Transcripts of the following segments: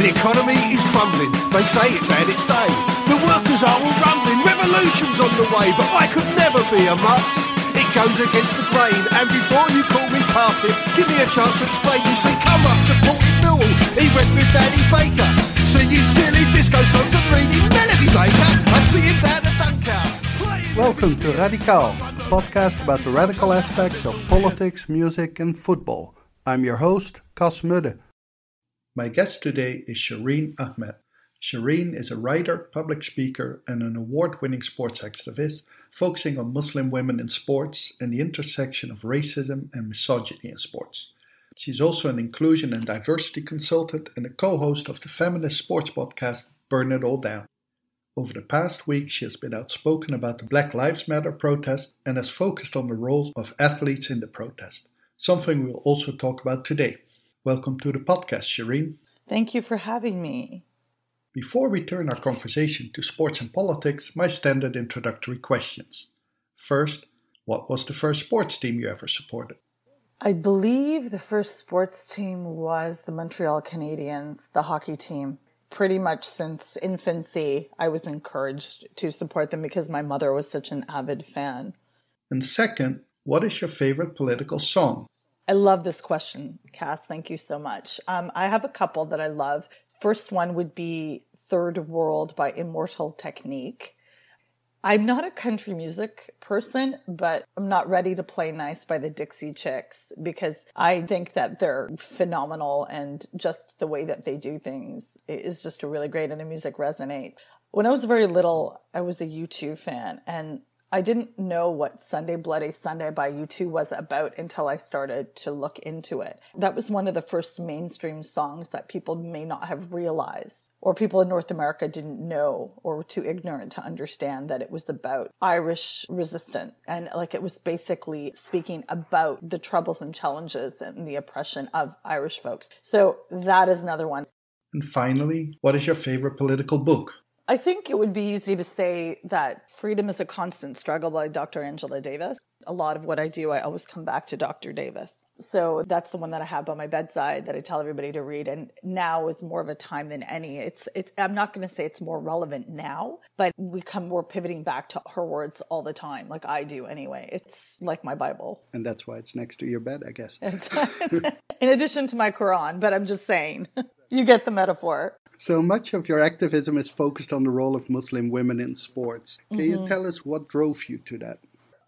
The economy is crumbling. They say it's had its day. The workers are all rumbling. Revolution's on the way. But I could never be a Marxist. It goes against the grain. And before you call me past it, give me a chance to explain. You see, come up to Porty Millwall. He went with Danny Baker. Singing silly disco songs and reading Melody Maker. I'm seeing down at Dunkow. Welcome to Radical, a podcast about the radical aspects of politics, music, and football. I'm your host, Cas Mudde. My guest today is Shireen Ahmed. Shireen is a writer, public speaker, and an award winning sports activist focusing on Muslim women in sports and the intersection of racism and misogyny in sports. She's also an inclusion and diversity consultant and a co host of the feminist sports podcast Burn It All Down. Over the past week, she has been outspoken about the Black Lives Matter protest and has focused on the role of athletes in the protest, something we'll also talk about today. Welcome to the podcast, Shireen. Thank you for having me. Before we turn our conversation to sports and politics, my standard introductory questions. First, what was the first sports team you ever supported? I believe the first sports team was the Montreal Canadiens, the hockey team. Pretty much since infancy, I was encouraged to support them because my mother was such an avid fan. And second, what is your favorite political song? I love this question, Cas. Thank you so much. Um, I have a couple that I love. First one would be Third World by Immortal Technique. I'm not a country music person, but I'm not ready to play nice by the Dixie Chicks because I think that they're phenomenal and just the way that they do things is just a really great and the music resonates. When I was very little, I was a U2 fan and I didn't know what Sunday Bloody Sunday by U2 was about until I started to look into it. That was one of the first mainstream songs that people may not have realized, or people in North America didn't know, or were too ignorant to understand that it was about Irish resistance. And like it was basically speaking about the troubles and challenges and the oppression of Irish folks. So that is another one. And finally, what is your favorite political book? I think it would be easy to say that Freedom is a Constant Struggle by Dr. Angela Davis. A lot of what I do, I always come back to Dr. Davis. So that's the one that I have by my bedside that I tell everybody to read. And now is more of a time than any. It's it's I'm not gonna say it's more relevant now, but we come we're pivoting back to her words all the time, like I do anyway. It's like my Bible. And that's why it's next to your bed, I guess. In addition to my Quran, but I'm just saying. You get the metaphor. So much of your activism is focused on the role of Muslim women in sports. Can mm-hmm. you tell us what drove you to that?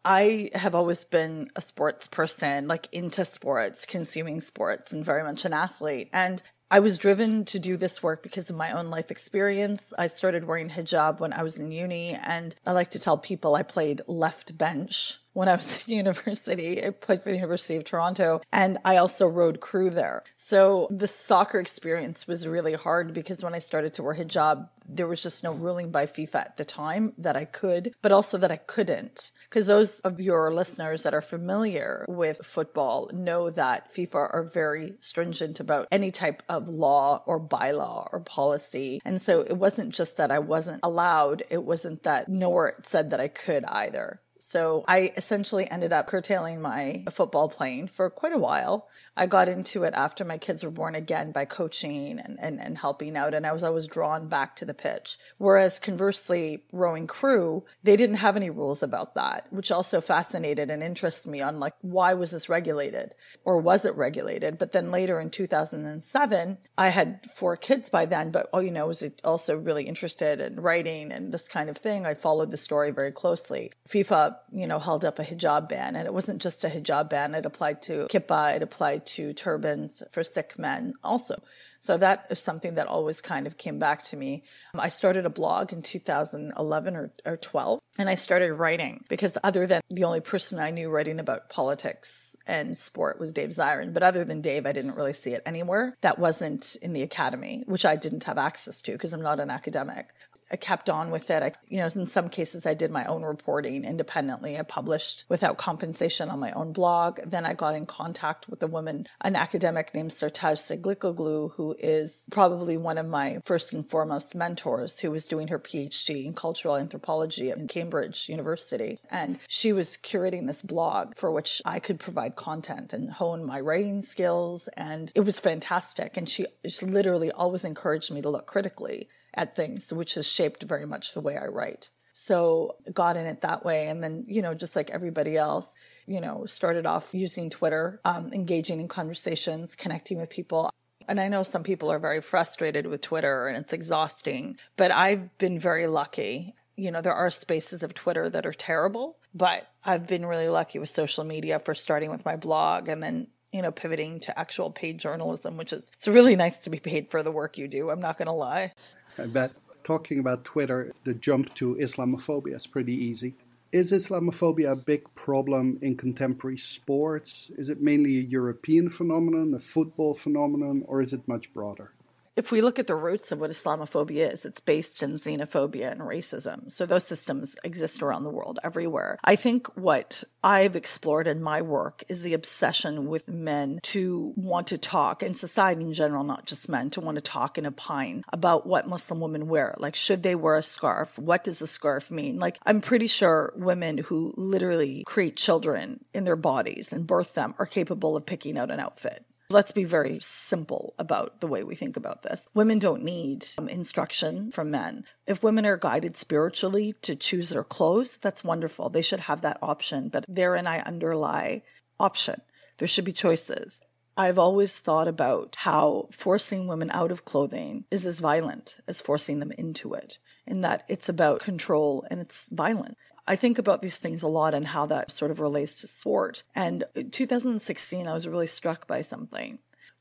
I have always been a sports person, like into sports, consuming sports, and very much an athlete. And I was driven to do this work because of my own life experience. I started wearing hijab when I was in uni, and I like to tell people I played left bench when I was at university. I played for the University of Toronto and I also rode crew there. So the soccer experience was really hard because when I started to wear hijab, there was just no ruling by FIFA at the time that I could, but also that I couldn't. Because those of your listeners that are familiar with football know that FIFA are very stringent about any type of law or bylaw or policy. And so it wasn't just that I wasn't allowed, it wasn't that nowhere it said that I could either. So I essentially ended up curtailing my football playing for quite a while. I got into it after my kids were born again by coaching and, and, and helping out, and I was always drawn back to the pitch. Whereas conversely, rowing crew, they didn't have any rules about that, which also fascinated and interested me on like, why was this regulated or was it regulated? But then later in 2007, I had four kids by then, but oh, you know, was also really interested in writing and this kind of thing. I followed the story very closely. FIFA, you know, held up a hijab ban, and it wasn't just a hijab ban, it applied to kippah, it applied to turbans for Sikh men also. So that is something that always kind of came back to me. I started a blog in 2011 or, or 12, and I started writing because other than the only person I knew writing about politics and sport was Dave Zirin. But other than Dave, I didn't really see it anywhere that wasn't in the academy, which I didn't have access to because I'm not an academic I kept on with it. I, you know, in some cases, I did my own reporting independently. I published without compensation on my own blog. Then I got in contact with a woman, an academic named Sertaj Sehlikoglu, who is probably one of my first and foremost mentors, who was doing her PhD in cultural anthropology at Cambridge University. And she was curating this blog for which I could provide content and hone my writing skills. And it was fantastic. And she, she literally always encouraged me to look critically at things, which has shaped very much the way I write. So got in it that way. And then, you know, just like everybody else, you know, started off using Twitter, um, engaging in conversations, connecting with people. And I know some people are very frustrated with Twitter and it's exhausting, but I've been very lucky. You know, there are spaces of Twitter that are terrible, but I've been really lucky with social media for starting with my blog and then you know, pivoting to actual paid journalism, which is it's really nice to be paid for the work you do. I'm not going to lie. I bet talking about Twitter, the jump to Islamophobia is pretty easy. Is Islamophobia a big problem in contemporary sports? Is it mainly a European phenomenon, a football phenomenon, or is it much broader? If we look at the roots of what Islamophobia is, it's based in xenophobia and racism. So those systems exist around the world, everywhere. I think what I've explored in my work is the obsession with men to want to talk, and society in general, not just men, to want to talk and opine about what Muslim women wear. Like, should they wear a scarf? What does a scarf mean? Like, I'm pretty sure women who literally create children in their bodies and birth them are capable of picking out an outfit. Let's be very simple about the way we think about this. Women don't need um, instruction from men. If women are guided spiritually to choose their clothes, that's wonderful. They should have that option. But therein I underlie option. There should be choices. I've always thought about how forcing women out of clothing is as violent as forcing them into it, in that it's about control and it's violent. I think about these things a lot and how that sort of relates to sport. And 2016, I was really struck by something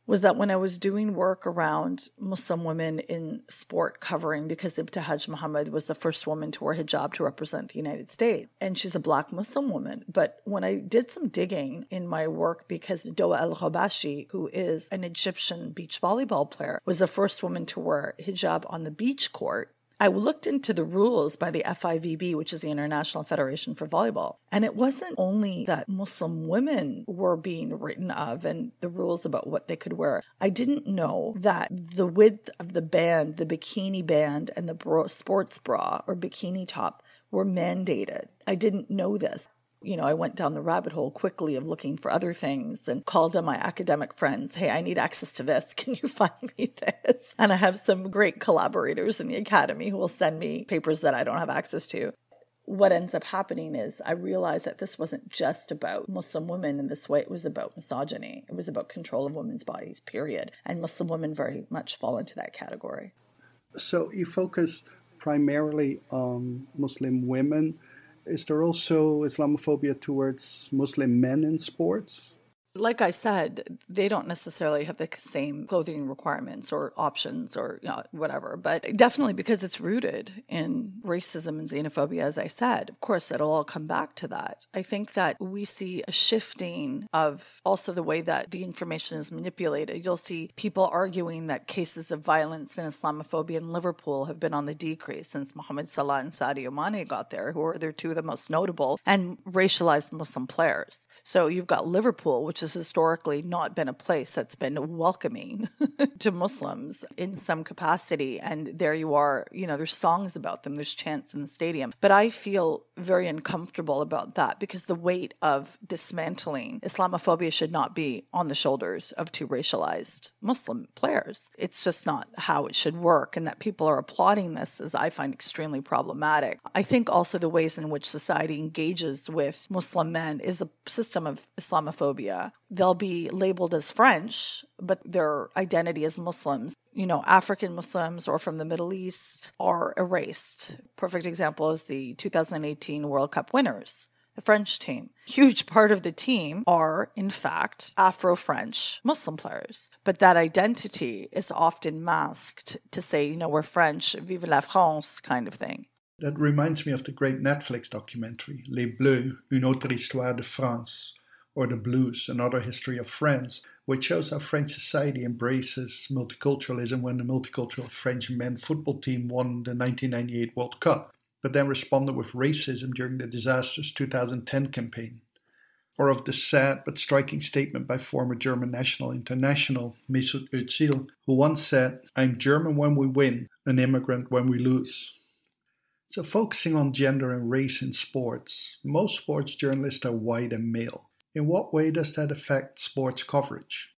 was that when I was doing work around Muslim women in sport covering, because Ibtihaj Muhammad was the first woman to wear hijab to represent the United States, and she's a black Muslim woman. But when I did some digging in my work, because Doaa Elghobashy, who is an Egyptian beach volleyball player, was the first woman to wear hijab on the beach court, I looked into the rules by the FIVB, which is the International Federation for Volleyball, and it wasn't only that Muslim women were being written of and the rules about what they could wear. I didn't know that the width of the band, the bikini band, and the sports bra or bikini top were mandated. I didn't know this you know, I went down the rabbit hole quickly of looking for other things and called on my academic friends, hey, I need access to this. Can you find me this? And I have some great collaborators in the academy who will send me papers that I don't have access to. What ends up happening is I realized that this wasn't just about Muslim women in this way, it was about misogyny. It was about control of women's bodies, period. And Muslim women very much fall into that category. So you focus primarily on Muslim women is there also Islamophobia towards Muslim men in sports? Like I said, they don't necessarily have the same clothing requirements or options or you know, whatever, but definitely because it's rooted in racism and xenophobia, as I said, of course, it'll all come back to that. I think that we see a shifting of also the way that the information is manipulated. You'll see people arguing that cases of violence and Islamophobia in Liverpool have been on the decrease since Mohamed Salah and Sadio Mane got there, who are they're two of the most notable and racialized Muslim players. So you've got Liverpool, which has historically not been a place that's been welcoming to Muslims in some capacity. And there you are, you know, there's songs about them, there's chants in the stadium. But I feel very uncomfortable about that because the weight of dismantling Islamophobia should not be on the shoulders of two racialized Muslim players. It's just not how it should work. And that people are applauding this is, I find, extremely problematic. I think also the ways in which society engages with Muslim men is a system of Islamophobia they'll be labeled as French, but their identity as Muslims, you know, African Muslims or from the Middle East are erased. Perfect example is the 2018 World Cup winners. The French team. Huge part of the team are, in fact, Afro French Muslim players. But that identity is often masked to say, you know, we're French, vive la France kind of thing. That reminds me of the great Netflix documentary, Les Bleus, une autre histoire de France, or The Blues, Another History of France, which shows how French society embraces multiculturalism when the multicultural French men football team won the 1998 World Cup, but then responded with racism during the disastrous 2010 campaign. Or of the sad but striking statement by former German national international Mesut Özil, who once said, I'm German when we win, an immigrant when we lose. So, focusing on gender and race in sports, most sports journalists are white and male. In what way does that affect sports coverage?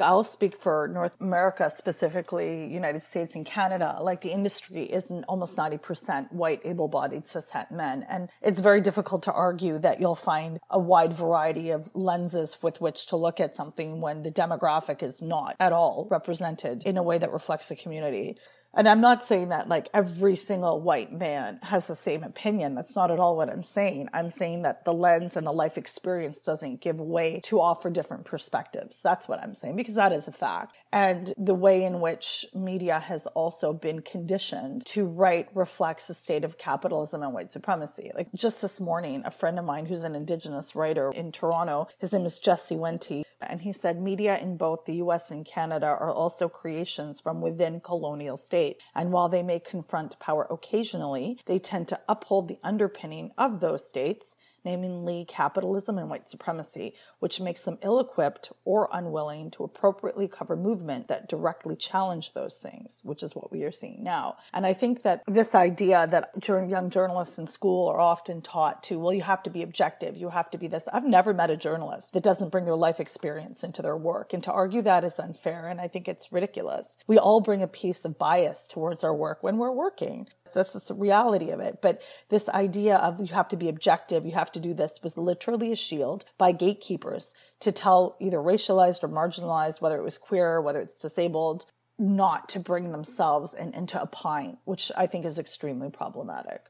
I'll speak for North America, specifically United States and Canada. Like the industry is almost 90% white, able bodied, cishet men. And it's very difficult to argue that you'll find a wide variety of lenses with which to look at something when the demographic is not at all represented in a way that reflects the community. And I'm not saying that like every single white man has the same opinion. That's not at all what I'm saying. I'm saying that the lens and the life experience doesn't give way to offer different perspectives. That's what I'm saying because that is a fact. And the way in which media has also been conditioned to write reflects the state of capitalism and white supremacy. Like just this morning, a friend of mine who's an indigenous writer in Toronto, his name is Jesse Wente, and he said media in both the US and Canada are also creations from within colonial states. And while they may confront power occasionally, they tend to uphold the underpinning of those states namely capitalism and white supremacy, which makes them ill equipped or unwilling to appropriately cover movements that directly challenge those things, which is what we are seeing now. And I think that this idea that young journalists in school are often taught to, well, you have to be objective, you have to be this. I've never met a journalist that doesn't bring their life experience into their work. And to argue that is unfair, and I think it's ridiculous. We all bring a piece of bias towards our work when we're working. That's just the reality of it. But this idea of you have to be objective, you have to do this was literally a shield by gatekeepers to tell either racialized or marginalized, whether it was queer, whether it's disabled, not to bring themselves and, and to opine, which I think is extremely problematic.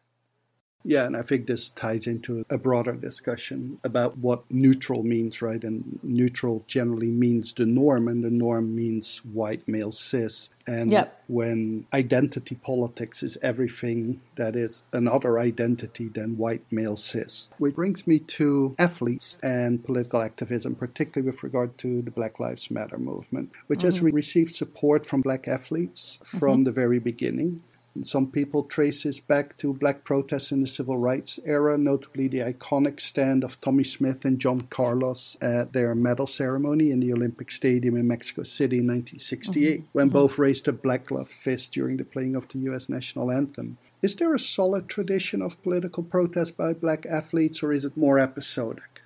Yeah, and I think this ties into a broader discussion about what neutral means, right? And neutral generally means the norm, and the norm means white male cis. And yep. when identity politics is everything that is another identity than white male cis. Which brings me to athletes and political activism, particularly with regard to the Black Lives Matter movement, which mm-hmm. has received support from black athletes from mm-hmm. the very beginning. Some people trace this back to black protests in the civil rights era, notably the iconic stand of Tommie Smith and John Carlos at their medal ceremony in the Olympic Stadium in Mexico City in 1968, mm-hmm. when mm-hmm. both raised a black gloved fist during the playing of the U.S. national anthem. Is there a solid tradition of political protest by black athletes, or is it more episodic?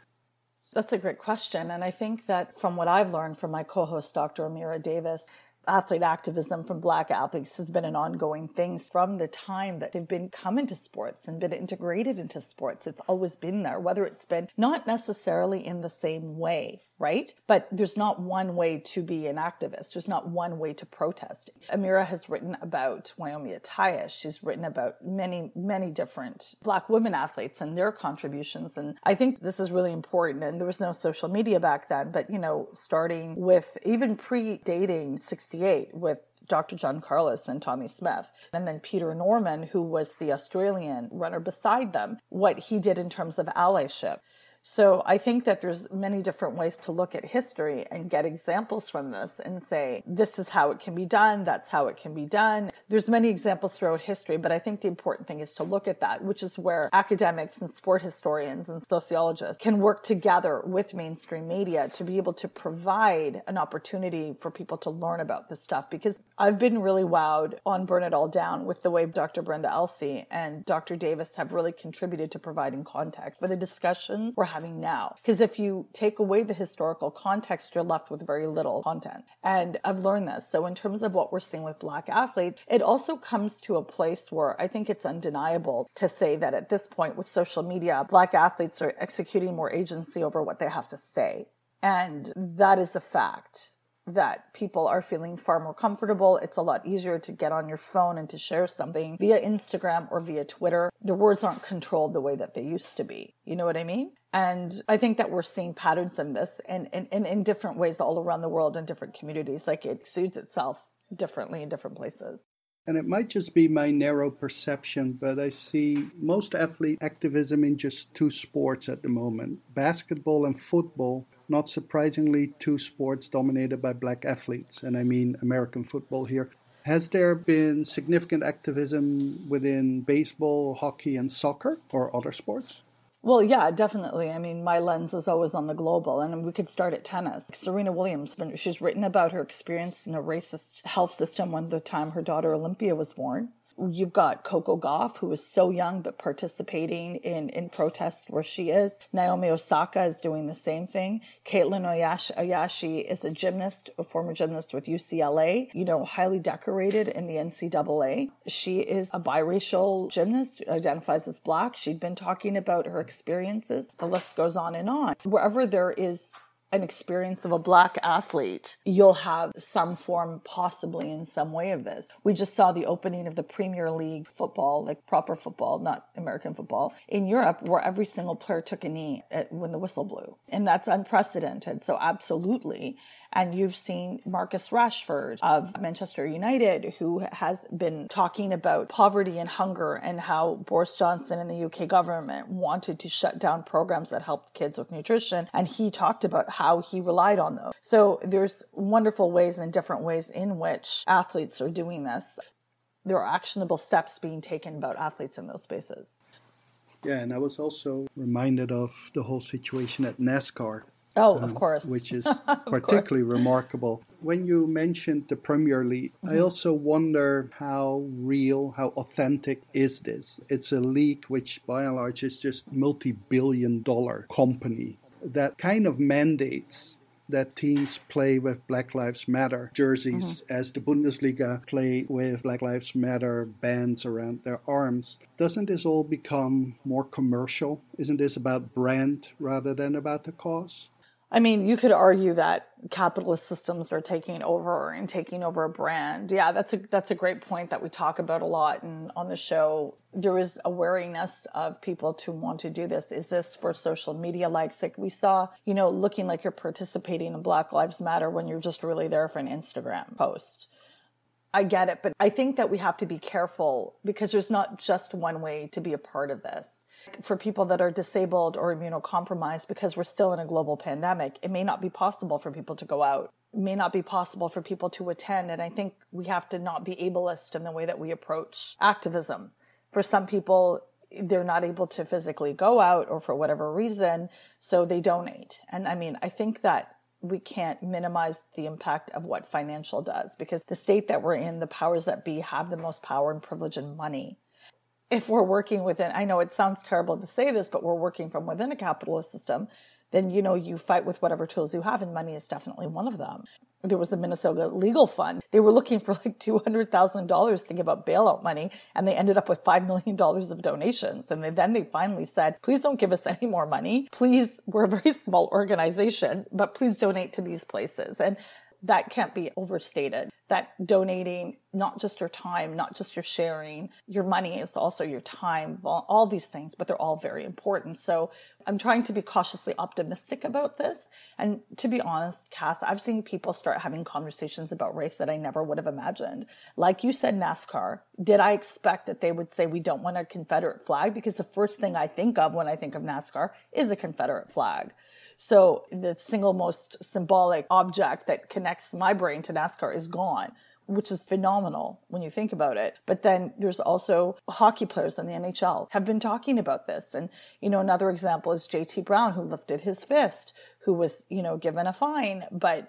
That's a great question. And I think that from what I've learned from my co host, Dr. Amira Davis, athlete activism from black athletes has been an ongoing thing from the time that they've been come into sports and been integrated into sports. It's always been there, whether it's been not necessarily in the same way right? But there's not one way to be an activist. There's not one way to protest. Amira has written about Wyomia Tyus. She's written about many, many different Black women athletes and their contributions. And I think this is really important. And there was no social media back then, but, you know, starting with even predating 68 with Dr. John Carlos and Tommie Smith. And then Peter Norman, who was the Australian runner beside them, what he did in terms of allyship. So I think that there's many different ways to look at history and get examples from this and say, this is how it can be done, that's how it can be done. There's many examples throughout history, but I think the important thing is to look at that, which is where academics and sport historians and sociologists can work together with mainstream media to be able to provide an opportunity for people to learn about this stuff. Because I've been really wowed on Burn It All Down with the way Dr. Brenda Elsey and Dr. Davis have really contributed to providing context for the discussions we're having having now. Because if you take away the historical context, you're left with very little content. And I've learned this. So, in terms of what we're seeing with Black athletes, it also comes to a place where I think it's undeniable to say that at this point with social media, Black athletes are executing more agency over what they have to say. And that is a fact that people are feeling far more comfortable. It's a lot easier to get on your phone and to share something via Instagram or via Twitter. The words aren't controlled the way that they used to be. You know what I mean? And I think that we're seeing patterns in this and in, different ways all around the world in different communities. Like it exudes itself differently in different places. And it might just be my narrow perception, but I see most athlete activism in just two sports at the moment basketball and football not surprisingly, two sports dominated by black athletes, and I mean American football here. Has there been significant activism within baseball, hockey, and soccer or other sports? Well, yeah, definitely. I mean, my lens is always on the global, and we could start at tennis. Serena Williams, she's written about her experience in a racist health system when the time her daughter Olympia was born you've got Coco Gauff, who is so young but participating in, in protests where she is. Naomi Osaka is doing the same thing. Katelyn Ohashi is a gymnast, a former gymnast with UCLA, you know, highly decorated in the NCAA. She is a biracial gymnast, identifies as black. She'd been talking about her experiences. The list goes on and on. Wherever there is an experience of a black athlete, you'll have some form, possibly in some way, of this. We just saw the opening of the Premier League football, like proper football, not American football, in Europe, where every single player took a knee at, when the whistle blew. And that's unprecedented. So, absolutely. And you've seen Marcus Rashford of Manchester United, who has been talking about poverty and hunger and how Boris Johnson and the UK government wanted to shut down programs that helped kids with nutrition. And he talked about how he relied on those. So there's wonderful ways and different ways in which athletes are doing this. There are actionable steps being taken about athletes in those spaces. Yeah, and I was also reminded of the whole situation at NASCAR Oh, um, of course. which is particularly remarkable. When you mentioned the Premier League, mm-hmm. I also wonder how real, how authentic is this? It's a league which, by and large, is just multi-billion dollar company that kind of mandates that teams play with Black Lives Matter jerseys mm-hmm. as the Bundesliga play with Black Lives Matter bands around their arms. Doesn't this all become more commercial? Isn't this about brand rather than about the cause? I mean, you could argue that capitalist systems are taking over and taking over a brand. Yeah, that's a that's a great point that we talk about a lot and on the show. There is a wariness of people to want to do this. Is this for social media likes? Like we saw, you know, looking like you're participating in Black Lives Matter when you're just really there for an Instagram post. I get it, but I think that we have to be careful because there's not just one way to be a part of this for people that are disabled or immunocompromised because we're still in a global pandemic. It may not be possible for people to go out. It may not be possible for people to attend. And I think we have to not be ableist in the way that we approach activism. For some people, they're not able to physically go out or for whatever reason, so they donate. And I mean, I think that we can't minimize the impact of what financial does because the state that we're in, the powers that be have the most power and privilege and money if we're working within, I know it sounds terrible to say this, but we're working from within a capitalist system, then you know you fight with whatever tools you have, and money is definitely one of them. There was the Minnesota Legal Fund. They were looking for like two hundred thousand dollars to give up bailout money, and they ended up with five million dollars of donations. And then they finally said, "Please don't give us any more money. Please, we're a very small organization, but please donate to these places." And that can't be overstated. That donating not just your time not just your sharing your money is also your time all these things but they're all very important. So i'm trying to be cautiously optimistic about this. And to be honest cass i've seen people start having conversations about race that i never would have imagined. Like you said nascar did i expect that they would say we don't want a confederate flag? Because the first thing i think of when i think of nascar is a confederate flag so the single most symbolic object that connects my brain to NASCAR is gone which is phenomenal when you think about it. But then there's also hockey players in the NHL have been talking about this. And, you know, another example is JT Brown, who lifted his fist, who was, you know, given a fine. But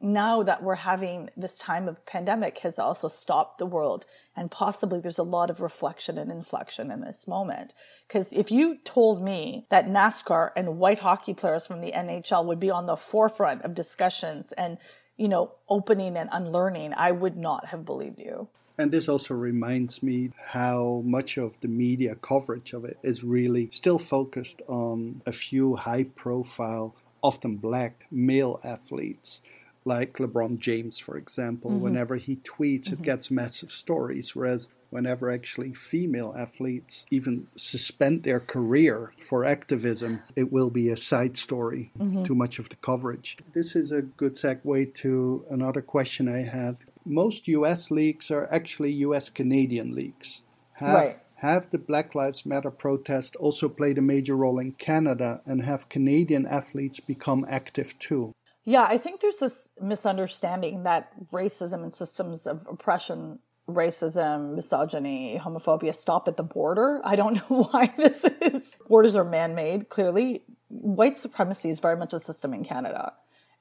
now that we're having this time of pandemic has also stopped the world and possibly there's a lot of reflection and inflection in this moment. Because if you told me that NASCAR and white hockey players from the NHL would be on the forefront of discussions and you know opening and unlearning I would not have believed you. And this also reminds me how much of the media coverage of it is really still focused on a few high profile often black male athletes like LeBron James, for example. Mm-hmm. Whenever he tweets, mm-hmm. it gets massive stories, whereas whenever actually female athletes even suspend their career for activism, it will be a side story, mm-hmm. too much of the coverage. This is a good segue to another question I had. Most US leagues are actually US Canadian leagues. Have, right. Have the Black Lives Matter protest also played a major role in Canada, and have Canadian athletes become active too? Yeah, I think there's this misunderstanding that racism and systems of oppression, racism, misogyny, homophobia stop at the border. I don't know why this is. Borders are man made, clearly. White supremacy is very much a system in Canada.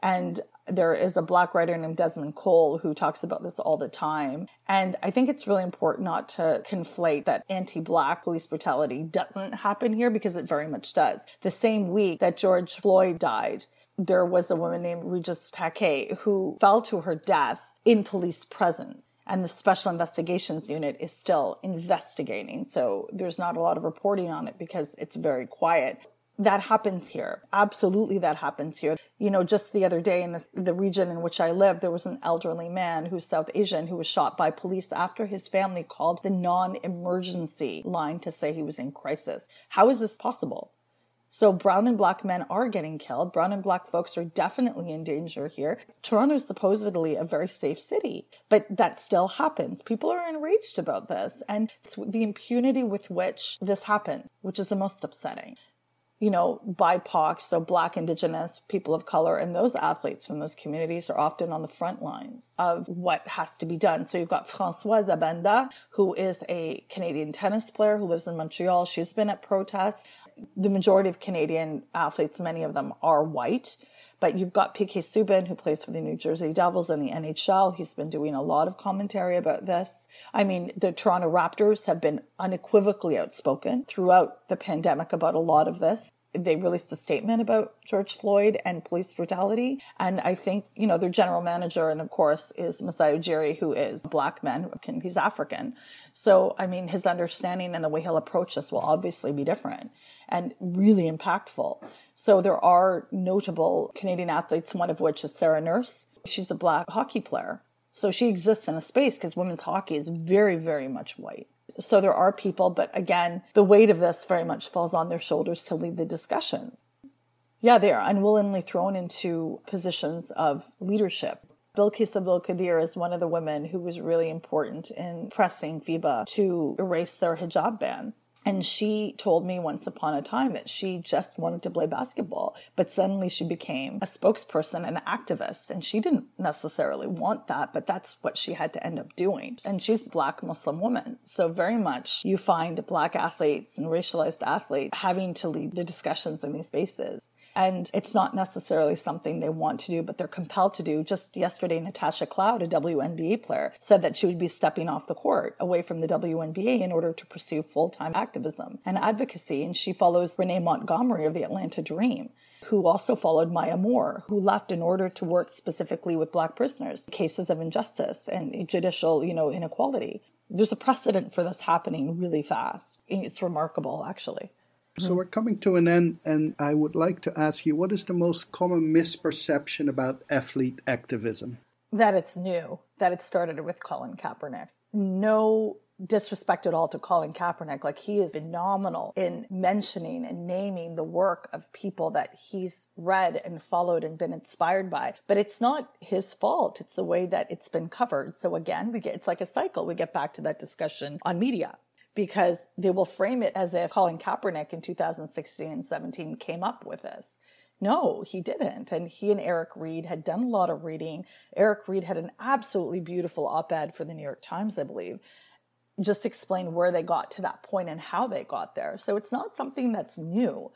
And there is a black writer named Desmond Cole who talks about this all the time. And I think it's really important not to conflate that anti black police brutality doesn't happen here because it very much does. The same week that George Floyd died, there was a woman named Regis Paquet who fell to her death in police presence. And the Special Investigations Unit is still investigating. So there's not a lot of reporting on it because it's very quiet that happens here. Absolutely, that happens here. You know, just the other day in this, the region in which I live, there was an elderly man who's South Asian who was shot by police after his family called the non emergency line to say he was in crisis. How is this possible? So, brown and black men are getting killed. Brown and black folks are definitely in danger here. Toronto is supposedly a very safe city, but that still happens. People are enraged about this, and it's the impunity with which this happens, which is the most upsetting you know, BIPOC, so Black, Indigenous, people of color, and those athletes from those communities are often on the front lines of what has to be done. So you've got Françoise Abanda, who is a Canadian tennis player who lives in Montreal. She's been at protests. The majority of Canadian athletes, many of them are white. But you've got PK Subban, who plays for the New Jersey Devils in the NHL. He's been doing a lot of commentary about this. I mean, the Toronto Raptors have been unequivocally outspoken throughout the pandemic about a lot of this they released a statement about George Floyd and police brutality. And I think, you know, their general manager, and of course, is Masai Ujiri, who is a black man. He's African. So, I mean, his understanding and the way he'll approach this will obviously be different and really impactful. So, there are notable Canadian athletes, one of which is Sarah Nurse. She's a black hockey player. So, she exists in a space because women's hockey is very, very much white. So there are people, but again, the weight of this very much falls on their shoulders to lead the discussions. Yeah, they are unwillingly thrown into positions of leadership. Bilkis Abdul Qadir is one of the women who was really important in pressing FIBA to erase their hijab ban. And she told me once upon a time that she just wanted to play basketball, but suddenly she became a spokesperson, an activist, and she didn't necessarily want that, but that's what she had to end up doing. And she's a black Muslim woman. So very much you find black athletes and racialized athletes having to lead the discussions in these spaces. And it's not necessarily something they want to do, but they're compelled to do. Just yesterday, Natasha Cloud, a WNBA player, said that she would be stepping off the court away from the WNBA in order to pursue full time activism and advocacy. And she follows Renee Montgomery of the Atlanta Dream who also followed Maya Moore, who left in order to work specifically with black prisoners, cases of injustice and judicial, you know, inequality. There's a precedent for this happening really fast. It's remarkable, actually. So mm-hmm. we're coming to an end, and I would like to ask you what is the most common misperception about athlete activism? That it's new, that it started with Colin Kaepernick. No disrespect at all to Colin Kaepernick. Like he is phenomenal in mentioning and naming the work of people that he's read and followed and been inspired by. But it's not his fault. It's the way that it's been covered. So again, we get it's like a cycle. We get back to that discussion on media because they will frame it as if Colin Kaepernick in 2016 and 17 came up with this. No, he didn't. And he and Eric Reid had done a lot of reading. Eric Reid had an absolutely beautiful op ed for the New York Times, I believe, just explain where they got to that point and how they got there. So it's not something that's new.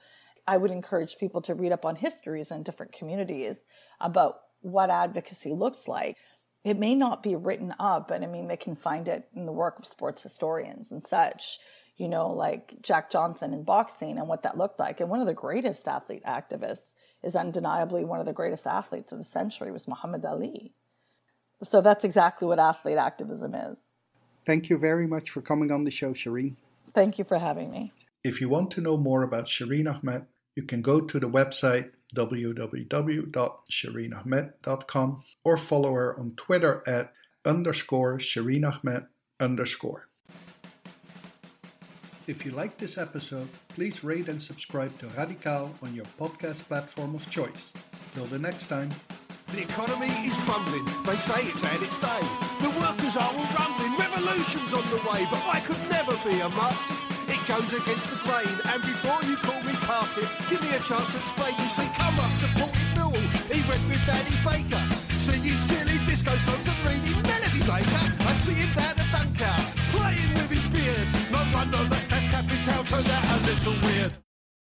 I would encourage people to read up on histories in different communities about what advocacy looks like it may not be written up, but I mean, they can find it in the work of sports historians and such, you know, like Jack Johnson in boxing and what that looked like. And one of the greatest athlete activists is undeniably one of the greatest athletes of the century was Muhammad Ali. So that's exactly what athlete activism is. Thank you very much for coming on the show, Shireen. Thank you for having me. If you want to know more about Shireen Ahmed, you can go to the website www.shireenahmed.com or follow her on Twitter at underscore Shireen underscore. If you like this episode, please rate and subscribe to Radical on your podcast platform of choice. Till the next time. The economy is crumbling, they say it's had its day. The workers are all rumbling, revolution's on the way, but I could never be a Marxist. It goes against the grain, and before you call me past. Give me a chance to explain. You see, come up to Portland Newell. He went with Danny Baker. See you silly disco songs and reading melody maker. see him down the dunker, Playing with his beard. No wonder that that's Capital turned out a little weird.